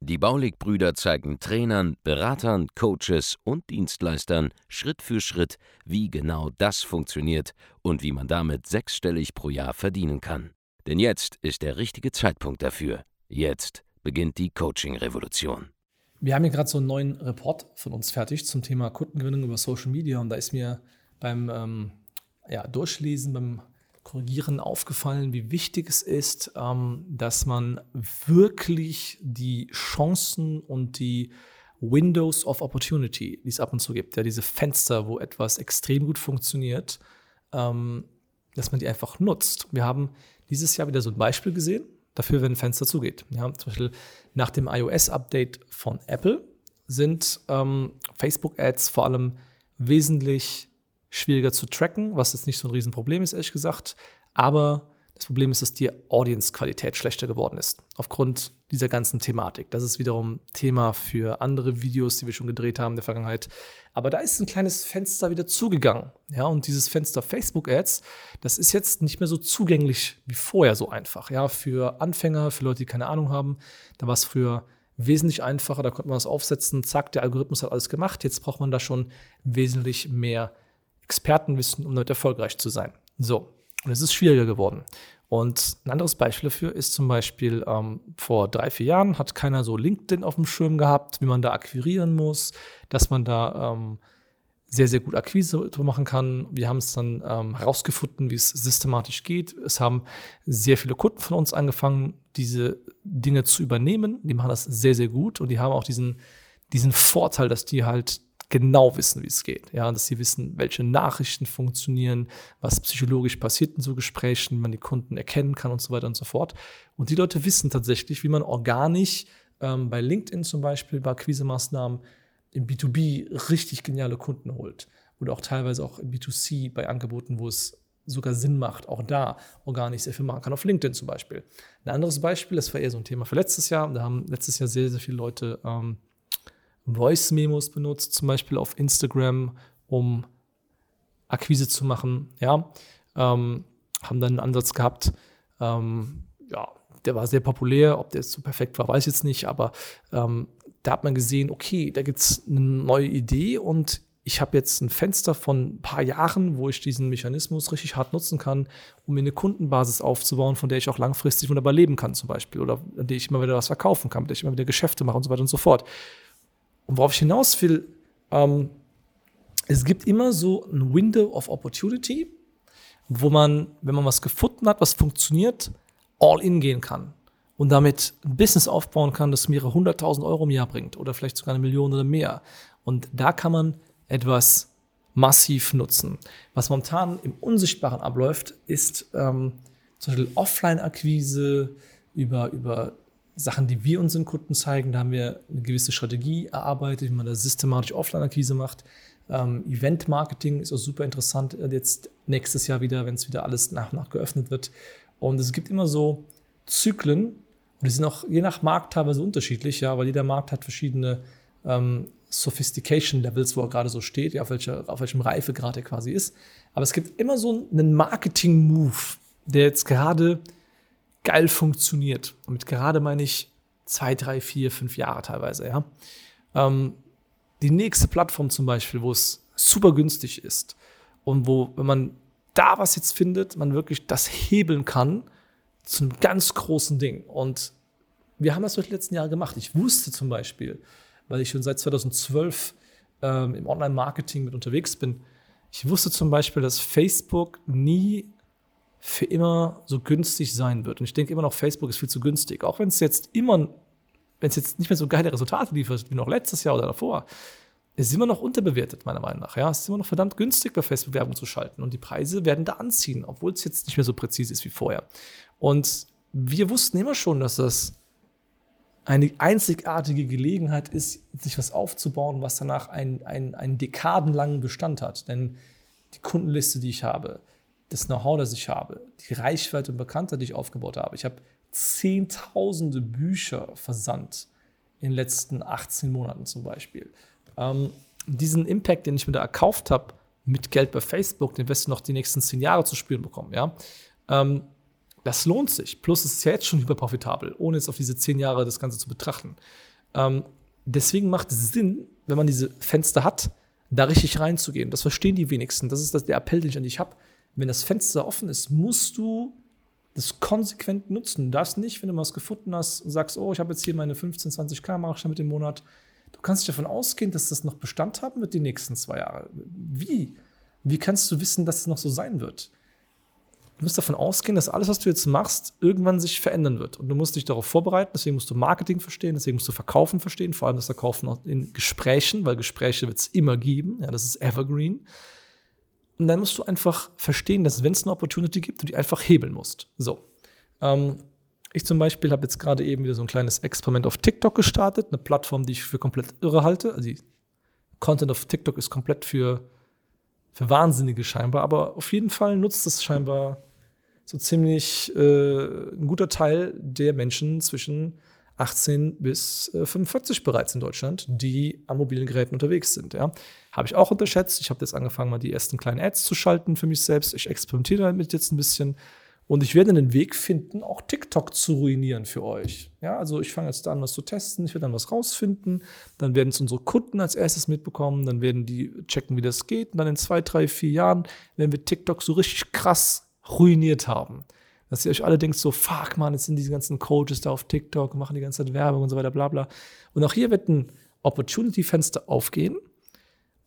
Die Baulig-Brüder zeigen Trainern, Beratern, Coaches und Dienstleistern Schritt für Schritt, wie genau das funktioniert und wie man damit sechsstellig pro Jahr verdienen kann. Denn jetzt ist der richtige Zeitpunkt dafür. Jetzt beginnt die Coaching-Revolution. Wir haben hier gerade so einen neuen Report von uns fertig zum Thema Kundengewinnung über Social Media und da ist mir beim ähm, ja, Durchlesen, beim Korrigieren aufgefallen, wie wichtig es ist, ähm, dass man wirklich die Chancen und die Windows of Opportunity, die es ab und zu gibt, ja, diese Fenster, wo etwas extrem gut funktioniert, ähm, dass man die einfach nutzt. Wir haben dieses Jahr wieder so ein Beispiel gesehen dafür, wenn ein Fenster zugeht. Ja, zum Beispiel nach dem iOS-Update von Apple sind ähm, Facebook-Ads vor allem wesentlich schwieriger zu tracken, was jetzt nicht so ein Riesenproblem ist, ehrlich gesagt. Aber das Problem ist, dass die Audience-Qualität schlechter geworden ist, aufgrund dieser ganzen Thematik. Das ist wiederum Thema für andere Videos, die wir schon gedreht haben in der Vergangenheit. Aber da ist ein kleines Fenster wieder zugegangen. Ja, und dieses Fenster Facebook Ads, das ist jetzt nicht mehr so zugänglich wie vorher so einfach. Ja, für Anfänger, für Leute, die keine Ahnung haben, da war es früher wesentlich einfacher, da konnte man das aufsetzen, zack, der Algorithmus hat alles gemacht. Jetzt braucht man da schon wesentlich mehr Expertenwissen, um damit erfolgreich zu sein. So, und es ist schwieriger geworden. Und ein anderes Beispiel dafür ist zum Beispiel, ähm, vor drei, vier Jahren hat keiner so LinkedIn auf dem Schirm gehabt, wie man da akquirieren muss, dass man da ähm, sehr, sehr gut Akquise machen kann. Wir haben es dann ähm, herausgefunden, wie es systematisch geht. Es haben sehr viele Kunden von uns angefangen, diese Dinge zu übernehmen. Die machen das sehr, sehr gut und die haben auch diesen, diesen Vorteil, dass die halt genau wissen, wie es geht. Ja, dass sie wissen, welche Nachrichten funktionieren, was psychologisch passiert in so Gesprächen, wie man die Kunden erkennen kann und so weiter und so fort. Und die Leute wissen tatsächlich, wie man organisch ähm, bei LinkedIn zum Beispiel, bei Akquise-Maßnahmen im B2B richtig geniale Kunden holt. Oder auch teilweise auch im B2C bei Angeboten, wo es sogar Sinn macht, auch da organisch sehr viel machen kann, auf LinkedIn zum Beispiel. Ein anderes Beispiel, das war eher so ein Thema für letztes Jahr, da haben letztes Jahr sehr, sehr viele Leute ähm, Voice-Memos benutzt, zum Beispiel auf Instagram, um Akquise zu machen. Ja, ähm, haben dann einen Ansatz gehabt, ähm, ja, der war sehr populär. Ob der jetzt so perfekt war, weiß ich jetzt nicht, aber ähm, da hat man gesehen, okay, da gibt es eine neue Idee und ich habe jetzt ein Fenster von ein paar Jahren, wo ich diesen Mechanismus richtig hart nutzen kann, um mir eine Kundenbasis aufzubauen, von der ich auch langfristig wunderbar leben kann, zum Beispiel, oder an der ich immer wieder was verkaufen kann, mit der ich immer wieder Geschäfte mache und so weiter und so fort. Und worauf ich hinaus will, ähm, es gibt immer so ein Window of Opportunity, wo man, wenn man was gefunden hat, was funktioniert, all in gehen kann und damit ein Business aufbauen kann, das mehrere hunderttausend Euro im Jahr bringt oder vielleicht sogar eine Million oder mehr. Und da kann man etwas massiv nutzen. Was momentan im Unsichtbaren abläuft, ist ähm, zum Beispiel Offline-Akquise über, über Sachen, die wir unseren Kunden zeigen. Da haben wir eine gewisse Strategie erarbeitet, wie man da systematisch Offline-Akquise macht. Ähm, Event-Marketing ist auch super interessant äh, jetzt nächstes Jahr wieder, wenn es wieder alles nach und nach geöffnet wird. Und es gibt immer so Zyklen und die sind auch je nach Markt teilweise unterschiedlich, ja, weil jeder Markt hat verschiedene ähm, Sophistication Levels, wo er gerade so steht, ja, auf, welcher, auf welchem Reifegrad er quasi ist. Aber es gibt immer so einen Marketing-Move, der jetzt gerade geil funktioniert. Und mit gerade meine ich zwei, drei, vier, fünf Jahre teilweise, ja. Ähm, die nächste Plattform zum Beispiel, wo es super günstig ist und wo, wenn man da was jetzt findet, man wirklich das hebeln kann zu einem ganz großen Ding. Und wir haben das durch die letzten Jahre gemacht. Ich wusste zum Beispiel, weil ich schon seit 2012 ähm, im Online-Marketing mit unterwegs bin, ich wusste zum Beispiel, dass Facebook nie für immer so günstig sein wird. Und ich denke immer noch, Facebook ist viel zu günstig. Auch wenn es jetzt immer, wenn es jetzt nicht mehr so geile Resultate liefert wie noch letztes Jahr oder davor, ist immer noch unterbewertet, meiner Meinung nach. Ja, es ist immer noch verdammt günstig, bei Facebook Werbung zu schalten. Und die Preise werden da anziehen, obwohl es jetzt nicht mehr so präzise ist wie vorher. Und wir wussten immer schon, dass das eine einzigartige Gelegenheit ist, sich was aufzubauen, was danach einen, einen, einen dekadenlangen Bestand hat. Denn die Kundenliste, die ich habe, das Know-how, das ich habe, die Reichweite und Bekanntheit, die ich aufgebaut habe. Ich habe zehntausende Bücher versandt in den letzten 18 Monaten zum Beispiel. Ähm, diesen Impact, den ich mir da erkauft habe, mit Geld bei Facebook, den wirst du noch die nächsten zehn Jahre zu spüren bekommen, ja. Ähm, das lohnt sich. Plus es ist ja jetzt schon hyperprofitabel, ohne jetzt auf diese zehn Jahre das Ganze zu betrachten. Ähm, deswegen macht es Sinn, wenn man diese Fenster hat, da richtig reinzugehen. Das verstehen die wenigsten. Das ist das, der Appell, den ich an dich habe. Wenn das Fenster offen ist, musst du das konsequent nutzen. Darfst nicht, wenn du was gefunden hast und sagst, oh, ich habe jetzt hier meine 15, 20k, mache ich damit im Monat. Du kannst dich davon ausgehen, dass das noch Bestand haben wird die nächsten zwei Jahre. Wie? Wie kannst du wissen, dass es noch so sein wird? Du musst davon ausgehen, dass alles, was du jetzt machst, irgendwann sich verändern wird. Und du musst dich darauf vorbereiten. Deswegen musst du Marketing verstehen, deswegen musst du Verkaufen verstehen, vor allem das Verkaufen in Gesprächen, weil Gespräche wird es immer geben. Ja, das ist evergreen. Und dann musst du einfach verstehen, dass wenn es eine Opportunity gibt, du die einfach hebeln musst. So. Ähm, ich zum Beispiel habe jetzt gerade eben wieder so ein kleines Experiment auf TikTok gestartet, eine Plattform, die ich für komplett irre halte. Also die Content auf TikTok ist komplett für, für Wahnsinnige scheinbar, aber auf jeden Fall nutzt es scheinbar so ziemlich äh, ein guter Teil der Menschen zwischen 18 bis äh, 45 bereits in Deutschland, die an mobilen Geräten unterwegs sind. Ja. Habe ich auch unterschätzt. Ich habe jetzt angefangen, mal die ersten kleinen Ads zu schalten für mich selbst. Ich experimentiere damit jetzt ein bisschen. Und ich werde einen Weg finden, auch TikTok zu ruinieren für euch. Ja, also ich fange jetzt an, was zu testen. Ich werde dann was rausfinden. Dann werden es unsere Kunden als erstes mitbekommen. Dann werden die checken, wie das geht. Und dann in zwei, drei, vier Jahren werden wir TikTok so richtig krass ruiniert haben. Dass ihr euch alle denkt, so, fuck, man, jetzt sind diese ganzen Coaches da auf TikTok, machen die ganze Zeit Werbung und so weiter, bla bla. Und auch hier wird ein Opportunity-Fenster aufgehen.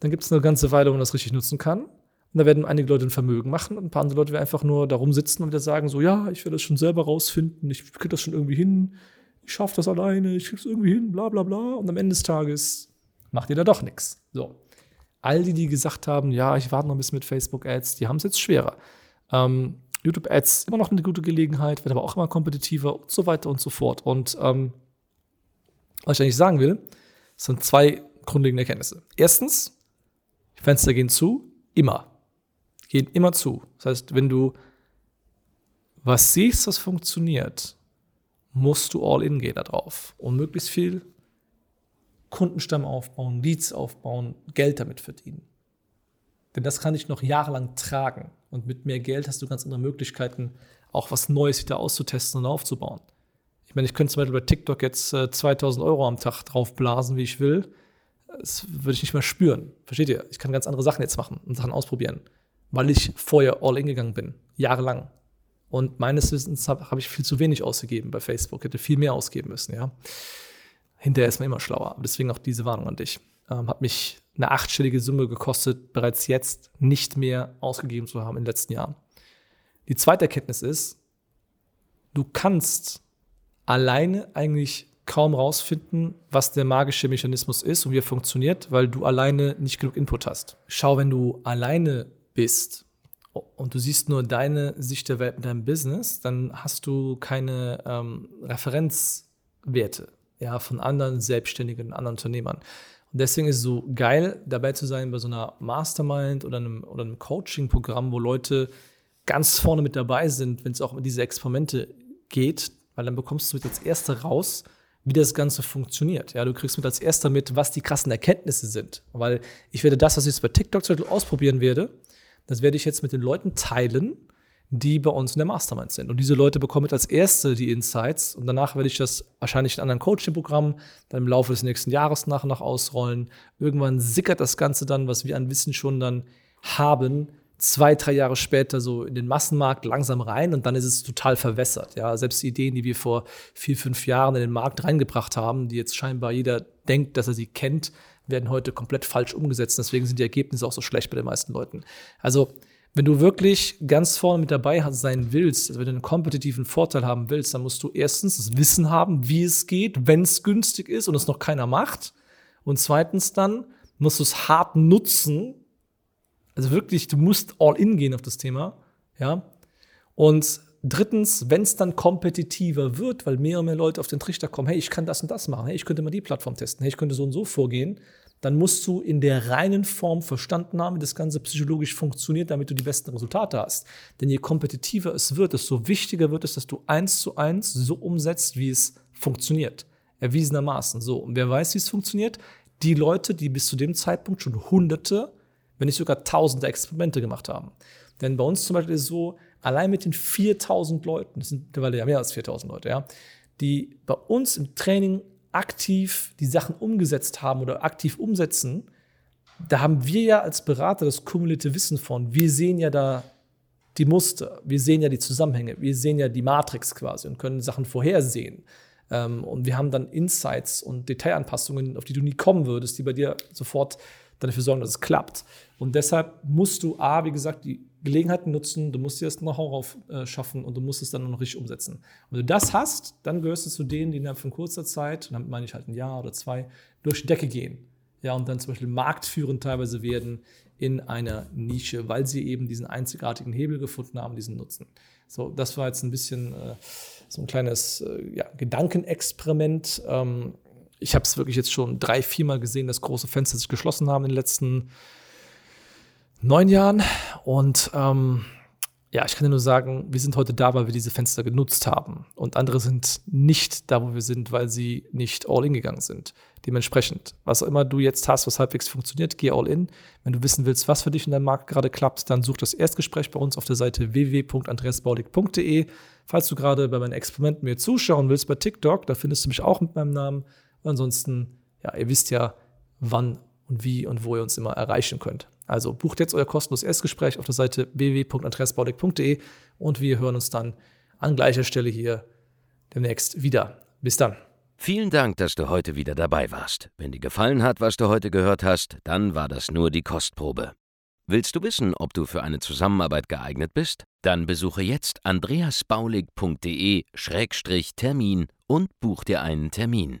Dann gibt es eine ganze Weile, wo man das richtig nutzen kann. Und da werden einige Leute ein Vermögen machen und ein paar andere Leute werden einfach nur darum sitzen und wieder sagen, so, ja, ich werde das schon selber rausfinden, ich kriege das schon irgendwie hin, ich schaffe das alleine, ich kriege es irgendwie hin, bla bla bla. Und am Ende des Tages macht ihr da doch nichts. So. All die, die gesagt haben, ja, ich warte noch ein bisschen mit Facebook-Ads, die haben es jetzt schwerer. Ähm, YouTube-Ads immer noch eine gute Gelegenheit, wird aber auch immer kompetitiver und so weiter und so fort. Und ähm, was ich eigentlich sagen will, sind zwei grundlegende Erkenntnisse. Erstens, Fenster gehen zu, immer. Gehen immer zu. Das heißt, wenn du was siehst, was funktioniert, musst du all in gehen darauf und möglichst viel Kundenstamm aufbauen, Leads aufbauen, Geld damit verdienen. Denn das kann ich noch jahrelang tragen. Und mit mehr Geld hast du ganz andere Möglichkeiten, auch was Neues wieder auszutesten und aufzubauen. Ich meine, ich könnte zum Beispiel bei TikTok jetzt äh, 2000 Euro am Tag draufblasen, wie ich will. Das würde ich nicht mehr spüren. Versteht ihr? Ich kann ganz andere Sachen jetzt machen und Sachen ausprobieren, weil ich vorher all in gegangen bin, jahrelang. Und meines Wissens habe hab ich viel zu wenig ausgegeben bei Facebook. Hätte viel mehr ausgeben müssen, ja. Hinterher ist man immer schlauer. Deswegen auch diese Warnung an dich. Ähm, hat mich eine achtstellige Summe gekostet, bereits jetzt nicht mehr ausgegeben zu haben in den letzten Jahren. Die zweite Erkenntnis ist, du kannst alleine eigentlich kaum rausfinden, was der magische Mechanismus ist und wie er funktioniert, weil du alleine nicht genug Input hast. Schau, wenn du alleine bist und du siehst nur deine Sicht der Welt mit deinem Business, dann hast du keine ähm, Referenzwerte ja, von anderen Selbstständigen, anderen Unternehmern. Und deswegen ist es so geil, dabei zu sein bei so einer Mastermind oder einem, oder einem Coaching-Programm, wo Leute ganz vorne mit dabei sind, wenn es auch um diese Experimente geht, weil dann bekommst du mit als Erster raus, wie das Ganze funktioniert. Ja, du kriegst mit als Erster mit, was die krassen Erkenntnisse sind. Weil ich werde das, was ich jetzt bei TikTok zum Beispiel ausprobieren werde, das werde ich jetzt mit den Leuten teilen die bei uns in der Mastermind sind. Und diese Leute bekommen als erste die Insights und danach werde ich das wahrscheinlich in anderen Coaching-Programmen dann im Laufe des nächsten Jahres nach und nach ausrollen. Irgendwann sickert das Ganze dann, was wir an Wissen schon dann haben, zwei, drei Jahre später so in den Massenmarkt langsam rein und dann ist es total verwässert. Ja, selbst die Ideen, die wir vor vier, fünf Jahren in den Markt reingebracht haben, die jetzt scheinbar jeder denkt, dass er sie kennt, werden heute komplett falsch umgesetzt. Deswegen sind die Ergebnisse auch so schlecht bei den meisten Leuten. Also wenn du wirklich ganz vorne mit dabei sein willst, also wenn du einen kompetitiven Vorteil haben willst, dann musst du erstens das Wissen haben, wie es geht, wenn es günstig ist und es noch keiner macht. Und zweitens dann musst du es hart nutzen. Also wirklich, du musst all in gehen auf das Thema. Ja. Und drittens, wenn es dann kompetitiver wird, weil mehr und mehr Leute auf den Trichter kommen, hey, ich kann das und das machen, hey, ich könnte mal die Plattform testen, hey, ich könnte so und so vorgehen, dann musst du in der reinen Form verstanden haben, wie das Ganze psychologisch funktioniert, damit du die besten Resultate hast. Denn je kompetitiver es wird, desto wichtiger wird es, dass du eins zu eins so umsetzt, wie es funktioniert. Erwiesenermaßen. So. Und wer weiß, wie es funktioniert? Die Leute, die bis zu dem Zeitpunkt schon hunderte, wenn nicht sogar tausende Experimente gemacht haben. Denn bei uns zum Beispiel ist es so, allein mit den 4000 Leuten, das sind mittlerweile ja mehr als 4000 Leute, ja, die bei uns im Training aktiv die Sachen umgesetzt haben oder aktiv umsetzen, da haben wir ja als Berater das kumulierte Wissen von. Wir sehen ja da die Muster, wir sehen ja die Zusammenhänge, wir sehen ja die Matrix quasi und können Sachen vorhersehen. Ähm, und wir haben dann Insights und Detailanpassungen, auf die du nie kommen würdest, die bei dir sofort dafür sorgen, dass es klappt. Und deshalb musst du A, wie gesagt, die Gelegenheiten nutzen, du musst dir das Know-how rauf äh, schaffen und du musst es dann noch richtig umsetzen. Und wenn du das hast, dann gehörst du zu denen, die innerhalb von kurzer Zeit, damit meine ich halt ein Jahr oder zwei, durch die Decke gehen. Ja, und dann zum Beispiel marktführend teilweise werden in einer Nische, weil sie eben diesen einzigartigen Hebel gefunden haben, diesen Nutzen. So, das war jetzt ein bisschen äh, so ein kleines äh, ja, Gedankenexperiment. Ähm, ich habe es wirklich jetzt schon drei, viermal gesehen, dass große Fenster sich geschlossen haben in den letzten neun Jahren. Und ähm, ja, ich kann dir nur sagen, wir sind heute da, weil wir diese Fenster genutzt haben. Und andere sind nicht da, wo wir sind, weil sie nicht all in gegangen sind. Dementsprechend, was auch immer du jetzt hast, was halbwegs funktioniert, geh all in. Wenn du wissen willst, was für dich in deinem Markt gerade klappt, dann such das Erstgespräch bei uns auf der Seite www.andreasbaulig.de. Falls du gerade bei meinen Experimenten mir zuschauen willst bei TikTok, da findest du mich auch mit meinem Namen. ansonsten, ja, ihr wisst ja, wann und wie und wo ihr uns immer erreichen könnt. Also bucht jetzt euer kostenloses Erstgespräch auf der Seite www.andreasbaulig.de und wir hören uns dann an gleicher Stelle hier demnächst wieder. Bis dann. Vielen Dank, dass du heute wieder dabei warst. Wenn dir gefallen hat, was du heute gehört hast, dann war das nur die Kostprobe. Willst du wissen, ob du für eine Zusammenarbeit geeignet bist? Dann besuche jetzt andreasbaulig.de-termin und buch dir einen Termin.